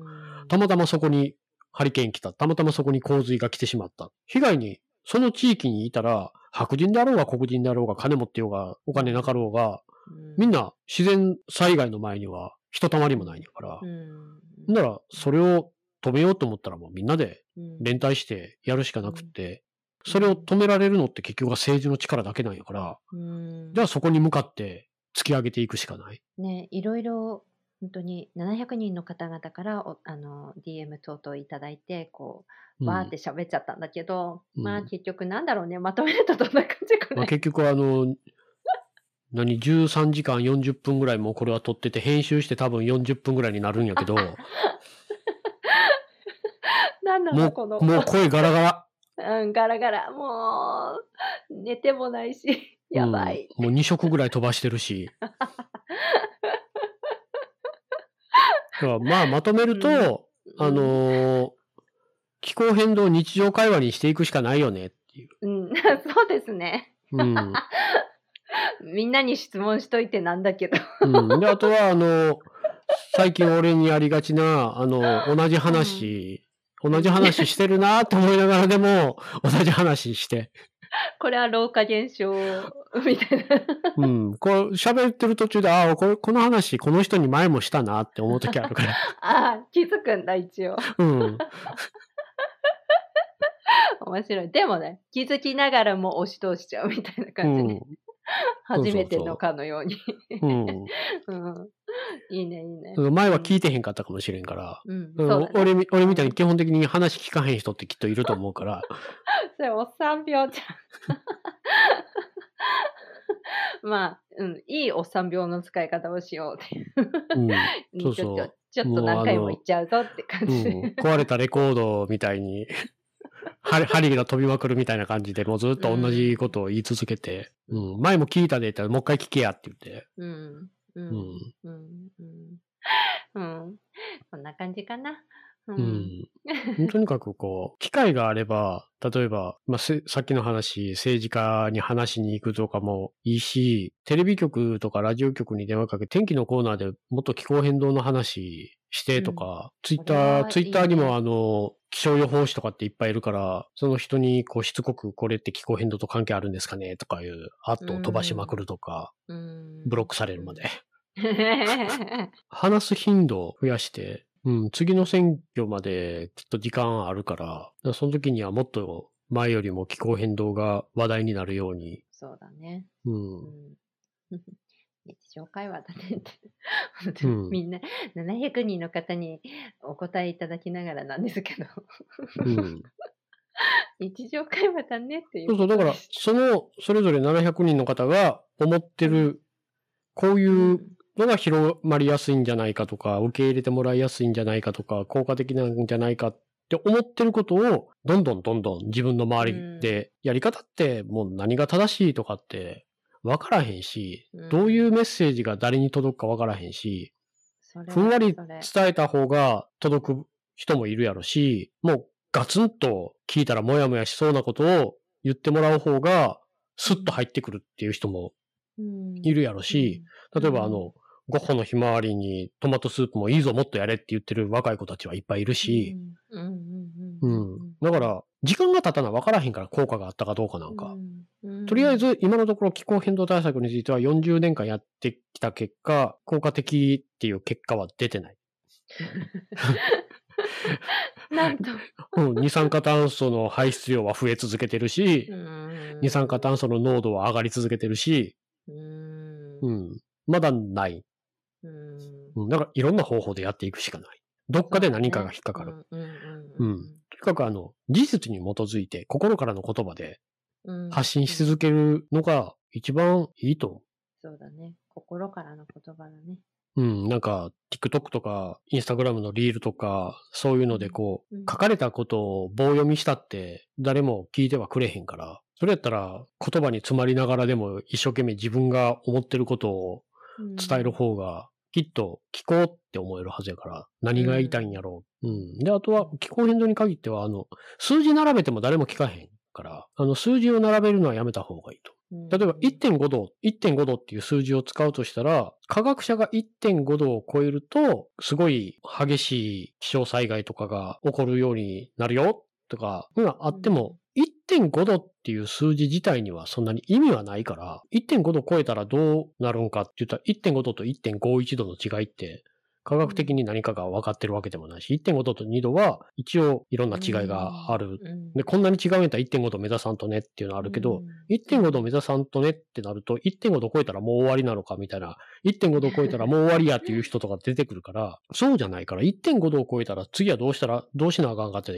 たまたまそこにハリケーン来た。たまたまそこに洪水が来てしまった。被害に、その地域にいたら、白人であろうが黒人であろうが、金持ってようが、お金なかろうが、うんみんな自然災害の前には、ひとたまりもないんやから。うん。なら、それを止めようと思ったらもうみんなでうん連帯してやるしかなくって、それを止められるのって結局は政治の力だけなんやから、うん。じゃあそこに向かって突き上げていくしかない。ね、いろいろ本当に700人の方々からおあの DM 等々いただいてこううん。わーって喋っちゃったんだけど、うん。まあ結局なんだろうねまとめるとどんな感じかまあ、ね。結局あの、何、13時間40分ぐらいもうこれは撮ってて、編集して多分40分ぐらいになるんやけど、も なんこのう、もう声ガラガラ。うん、ガラガラもう寝てもないしやばい。うんもう2食ぐらい飛ばしてるし。まあまとめると、あのー気候変動を日常会話にしていくしかないよねっていう。うん、そうですね。うん。みんなに質問しといてなんだけど。うん、で、あとは、あの、最近俺にありがちな、あの、同じ話、同じ話してるなと思いながらでも、同じ話して、これは老化現象 みたいな。うん、こう、喋ってる途中で、ああ、この話、この人に前もしたなって思う時あるから。ああ、気づくんだ、一応。うん。面白い。でもね、気づきながらも押し通しちゃうみたいなう感じね。ん。初めてのかのように。いいね、いいね。前は聞いてへんかったかもしれんから。うん、うんそうだね。俺み俺みたいに基本的に話聞かへん人ってきっといると思うから。それ、おっさん病じゃん。まあ、うん、いいおっさん病の使い方をしようっていう。ちょっと、何回も言っちゃうぞって感うじで。ん、壊れたレコードみたいに、針針が飛びまくるみたいな感じで、もうずっと同じことを言い続けて、うん、前も聞いたで言ったらもう一回聞けやって言って、うん。う。うんん、うん。うん。うん。こんな感じかな。ううん。とにかくこう、機会があれば、例えば、まあ、せさっきの話、政治家に話しに行くとかもいいし、テレビ局とかラジオ局に電話かけ、天気のコーナーでもっと気候変動の話してとか、ツイッター、ツイッターにもあの、気象予報士とかっていっぱいいるから、その人にこうしつこくこれって気候変動と関係あるんですかねとかいう、アットを飛ばしまくるとか、うん。ブロックされるまで。うん。話す頻度を増やして、うん、次の選挙まできっと時間あるから、だからその時にはもっと前よりも気候変動が話題になるように、そうだね。う、うんん。日常会話だねって。本当うん。にみんな700人の方にお答えいただきながらなんですけど、うん。日常会話だねっていうそうそう、だから、その、それぞれ700人の方が思ってる、こういうのが広まりやすいんじゃないかとか、受け入れてもらいやすいんじゃないかとか、効果的なんじゃないかって思ってることを、どんどんどんどん自分の周りで、やり方ってもう何が正しいとかって分からへんし、うん。どういうメッセージが誰に届くか分からへんし、ふんわり伝えた方が届く人もいるやろし、もうガツンと聞いたらモヤモヤしそうなことを言ってもらう方が、スッと入ってくるっていう人もうん。いるやろし、例えばあの、ゴッホのひまわりにトマトスープもいいぞもっとやれって言ってる若い子たちはいっぱいいるし、うん。うん。うん。ううん。ん。だから、時間が経たな分からへんから効果があったかどうかなんか。うん。とりあえず、今のところ気候変動対策については40年間やってきた結果、効果的っていう結果は出てない。なんと、うん、二酸化炭素の排出量は増え続けてるし、二酸化炭素の濃度は上がり続けてるし、うん。うん、まだない。うんうん、だからいろんな方法でやっていくしかない。どっかで何かが引っかかる。。うん。とにかくあの、事実に基づいて心からの言葉でうん発信し続けるのが一番いいと思そうだね。心からの言葉だね。うん、なんか、TikTok とか、Instagram のリールとか、そういうのでこう、うん書かれたことを棒読みしたって、誰も聞いてはくれへんから、それやったら、言葉に詰まりながらでも一生懸命自分が思ってることを伝える方が、きっと聞こうって思えるはずやから、何が言いたいんやろう。うん。で、あとは気候変動に限っては、あの、数字並べても誰も聞かへんから、あの、数字を並べるのはやめた方がいいと。うん、例えば1.5度、1.5度っていう数字を使うとしたら、科学者が1.5度を超えると、すごい激しい気象災害とかが起こるようになるよとか、があっても、1.5度っていう数字自体にはそんなに意味はないから、1.5度超えたらどうなるんかって言ったら、1.5度と1.51度の違いって、科学的に何かが分かってるわけでもないし、1.5度と2度は一応いろんな違いがある。うん、で、こんなに違うんやったら1.5度目指さんとねっていうのはあるけど、1.5度目指さんとねってなると、1.5度超えたらもう終わりなのかみたいな、1.5度超えたらもう終わりやっていう人とか出てくるから、そうじゃないから、1.5度を超えたら次はどうしたら、どうしなあかんかって、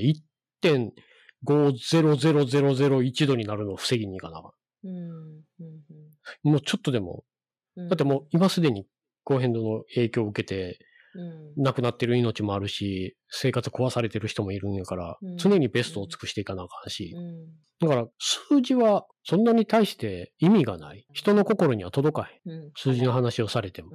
1.500001度になるのを防ぎにいかなあかうん。もうちょっとでも、うん、だってもう今すでに気候変動の影響を受けて、うん、亡くなってる命もあるし、生活壊されてる人もいるんやからうん、常にベストを尽くしていかなあかんし、うんだから数字はそんなに対して意味がない。人の心には届かへん。うん、数字の話をされても。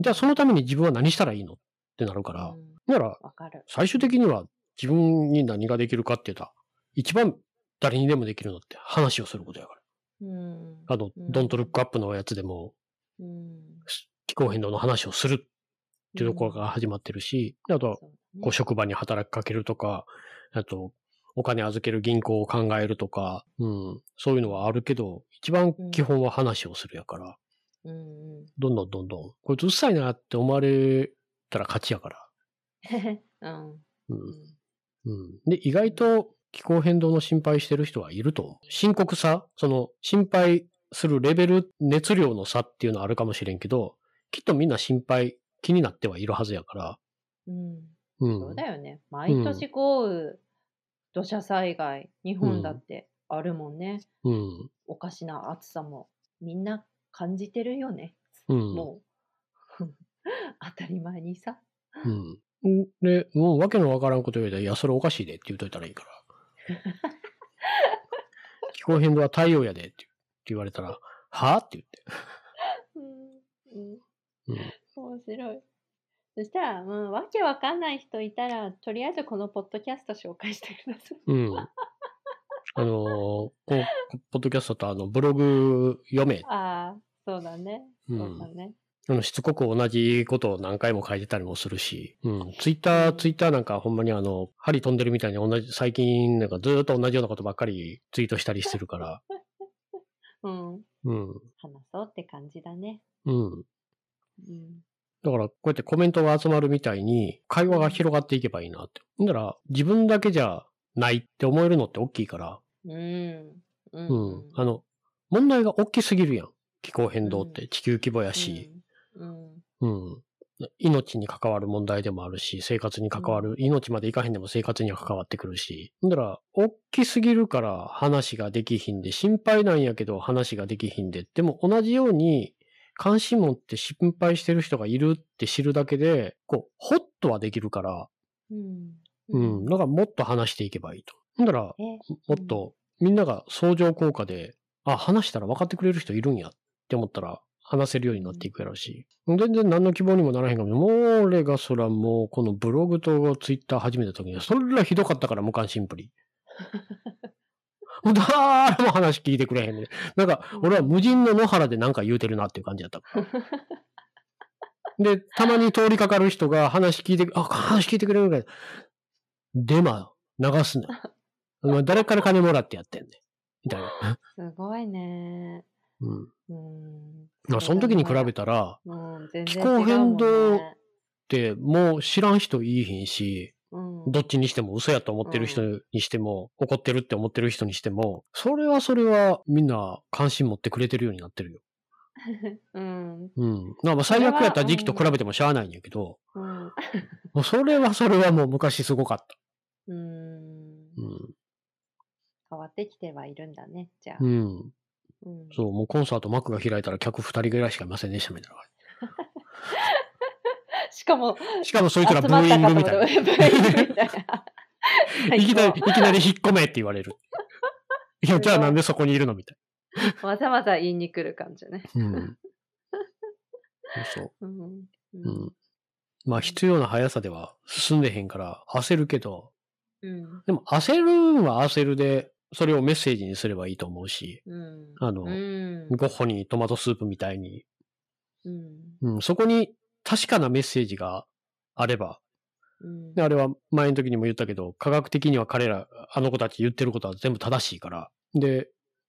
じゃあそのために自分は何したらいいの？ってなるから。うんだから。最終的には自分に何ができるかって言ったら、一番誰にでもできるのって話をすることやから。うん、あの、うん。ドントルックアップのやつでもうん、気候変動の話をするっていうところから始まってるし、であとはこう職場に働きかけるとか、あと、お金預ける銀行を考えるとか、うん、そういうのはあるけど、一番基本は話をするやから、うん。うんどんどんどんどん、こいつうっさいなって思われたら勝ちやから。うん。うんうんうん、で、意外と気候変動の心配してる人はいると思う。深刻さ、その心配するレベル、熱量の差っていうのはあるかもしれんけど、きっとみんな心配、気になってはいるはずやから。うんうん。そうだよね。毎年豪雨、土砂災害、日本だってあるもんね。うん。おかしな暑さもみんな感じてるよね。うん。もう 当たり前にさ。うん。んで、もうわけのわからんこと言うて、いや、それおかしいでって言うといたらいいから。気候変動は太陽やでって言われたら、はぁ？ってうんうん言って。面白い。そしたら、うん、わけわかんない人いたら、とりあえずこのポッドキャスト紹介してください。うん。うん。あのーこのポッドキャストとあの、ブログ読め。ああ、そうだね。うんそうだね。あの、しつこく同じことを何回も書いてたりもするし、うん。ツイッター、ツイッターなんかほんまにあの、針飛んでるみたいに同じ、最近なんかずーっと同じようなことばっかりツイートしたりしてるから、うん。うん。話そうって感じだね。うん。うん。だから、こうやってコメントが集まるみたいに、会話が広がっていけばいいなって。ほんなら、自分だけじゃないって思えるのって大きいから、うん。う。うんん。あの、問題が大きすぎるやん。気候変動って地球規模やし、うん。うん。命に関わる問題でもあるし、生活に関わる、命までいかへんでも生活には関わってくるし。だから、大きすぎるから話ができひんで、心配なんやけど話ができひんで。でも同じように、関心持って心配してる人がいるって知るだけで、こう、ホッとはできるから、うん。うん。だからもっと話していけばいいと。ほんだら、え、もっと、みんなが相乗効果で、あ、話したら分かってくれる人いるんやって思ったら、話せるようになっていくやろうし。全然何の希望にもならへんかも。もう俺がそらもう、このブログとツイッター始めた時には、それらひどかったから無関心プリ。もう誰も話聞いてくれへんね。なんか、俺は無人の野原でなんか言うてるなっていう感じだったから。で、たまに通りかかる人が話聞いて、あ、話聞いてくれるから、デマ流すな。誰から金もらってやってんねん。みたいな。すごいね。うん。うん。まあその時に比べたら、うん、全然気候変動違うもう知らん人いいひんし、うん、どっちにしても嘘やと思ってる人にしても、怒ってるって思ってる人にしても、それはそれはみんな関心持ってくれてるようになってるよ。うん。うん。まあまあ最悪やった時期と比べてもしゃあないんやけど、うん。もうそれはそれはもう昔すごかった。うん。うん。変わってきてはいるんだね、じゃあ。うん。うん。そう、もうコンサート幕が開いたら客二人ぐらいしかいませんでしたみたいな。かも、しかもそいつら ブーイングみたいな。いな。いきなり、最いきなり引っ込めって言われる。いや、じゃあなんでそこにいるのみたい高わざわざ言いに来る感じね。な。うん。そう うん。うん。まあ、必要な速さでは進んでへんから焦るけど、うん。でも焦るんは焦るで、それをメッセージにすればいいと思うし、うん。あのうん。ゴッホにトマトスープみたいに、うん。うん、そこに確かなメッセージがあれば、うんであれは前の時にも言ったけど、科学的には彼ら、あの子たち言ってることは全部正しいから。で、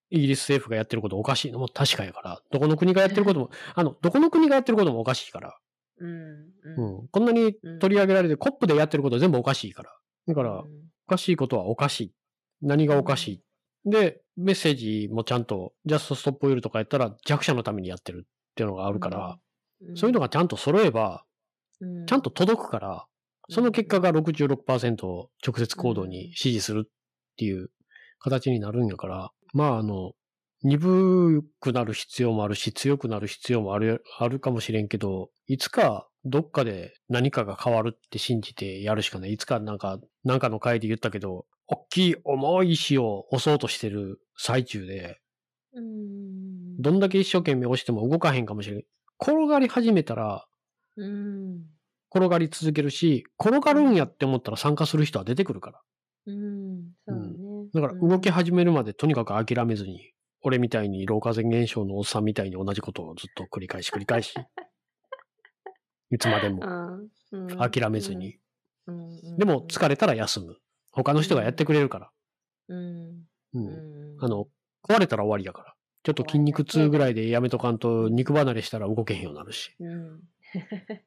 イギリス政府がやってることおかしいのも確かやから、どこの国がやってることも、あの、どこの国がやってることもおかしいから、うん。ううん。ん、こんなに取り上げられて、コップでやってること全部おかしいから。だから、おうんかしいことはおかしい。何がおかしい？で、メッセージもちゃんと、ジャストストップオイルとかやったら弱者のためにやってるっていうのがあるから、そういうのがちゃんと揃えば、うんちゃんと届くから、その結果が66%を直接行動に支持するっていう形になるんやから、まああの、鈍くなる必要もあるし、強くなる必要もある、あるかもしれんけど、いつかどっかで何かが変わるって信じてやるしかない。いつかなんか、なんかの回で言ったけど、大きい重い石を押そうとしてる最中で、うん。どんだけ一生懸命押しても動かへんかもしれん。転がり始めたら、うん。転がり続けるし、転がるんやって思ったら参加する人は出てくるから。うん。そうだから動き始めるまでとにかく諦めずに、俺みたいに老化現象のおっさんみたいに同じことをずっと繰り返し繰り返し、いつまでも 諦めずに。。でも疲れたら休む。他の人がやってくれるから。うん。う。うんん。あの、壊れたら終わりやから。ちょっと筋肉痛ぐらいでやめとかんと肉離れしたら動けへんようになるし。うん。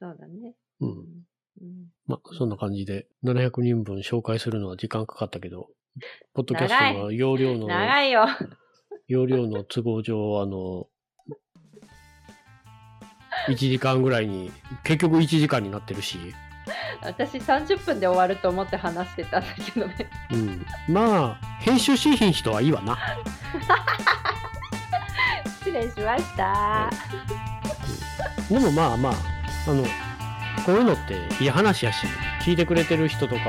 そうだね。うん。うん。まあ、そんな感じで、700人分紹介するのは時間かかったけど、ポッドキャストの容量の、長いよ。容量の都合上、あの、1時間ぐらいに、結局1時間になってるし、私30分で終わると思って話してたんだけどね。うん。まあ、編集しひん人はいいわな。失礼しました。でもまあまあ、あの、こういうのっていい話やし、聞いてくれてる人とか、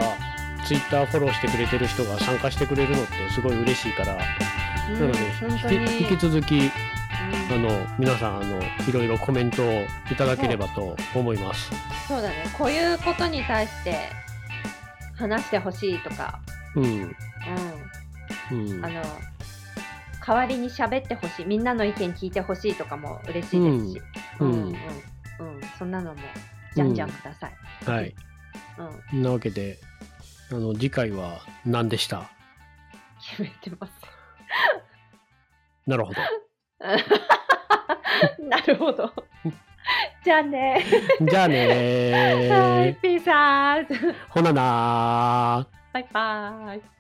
ツイッターフォローしてくれてる人が参加してくれるのってすごい嬉しいから、なので、うん本当に引き引き続き、うんあの、皆さん、あの、いろいろコメントをいただければと思います。そうだね。こういうことに対して話してほしいとか、うん。ううんん、あ。の代わりに喋ってほしい、みんなの意見聞いてほしいとかも嬉しいですし、ううんん、うん、うん、そんなのもじゃんじゃんください。はい。うんなわけで、あの、次回は何でした？決めてます。なるほど。なるほど。じゃあね。じゃあねはい、ー。ピー。ほななー。バイバイ。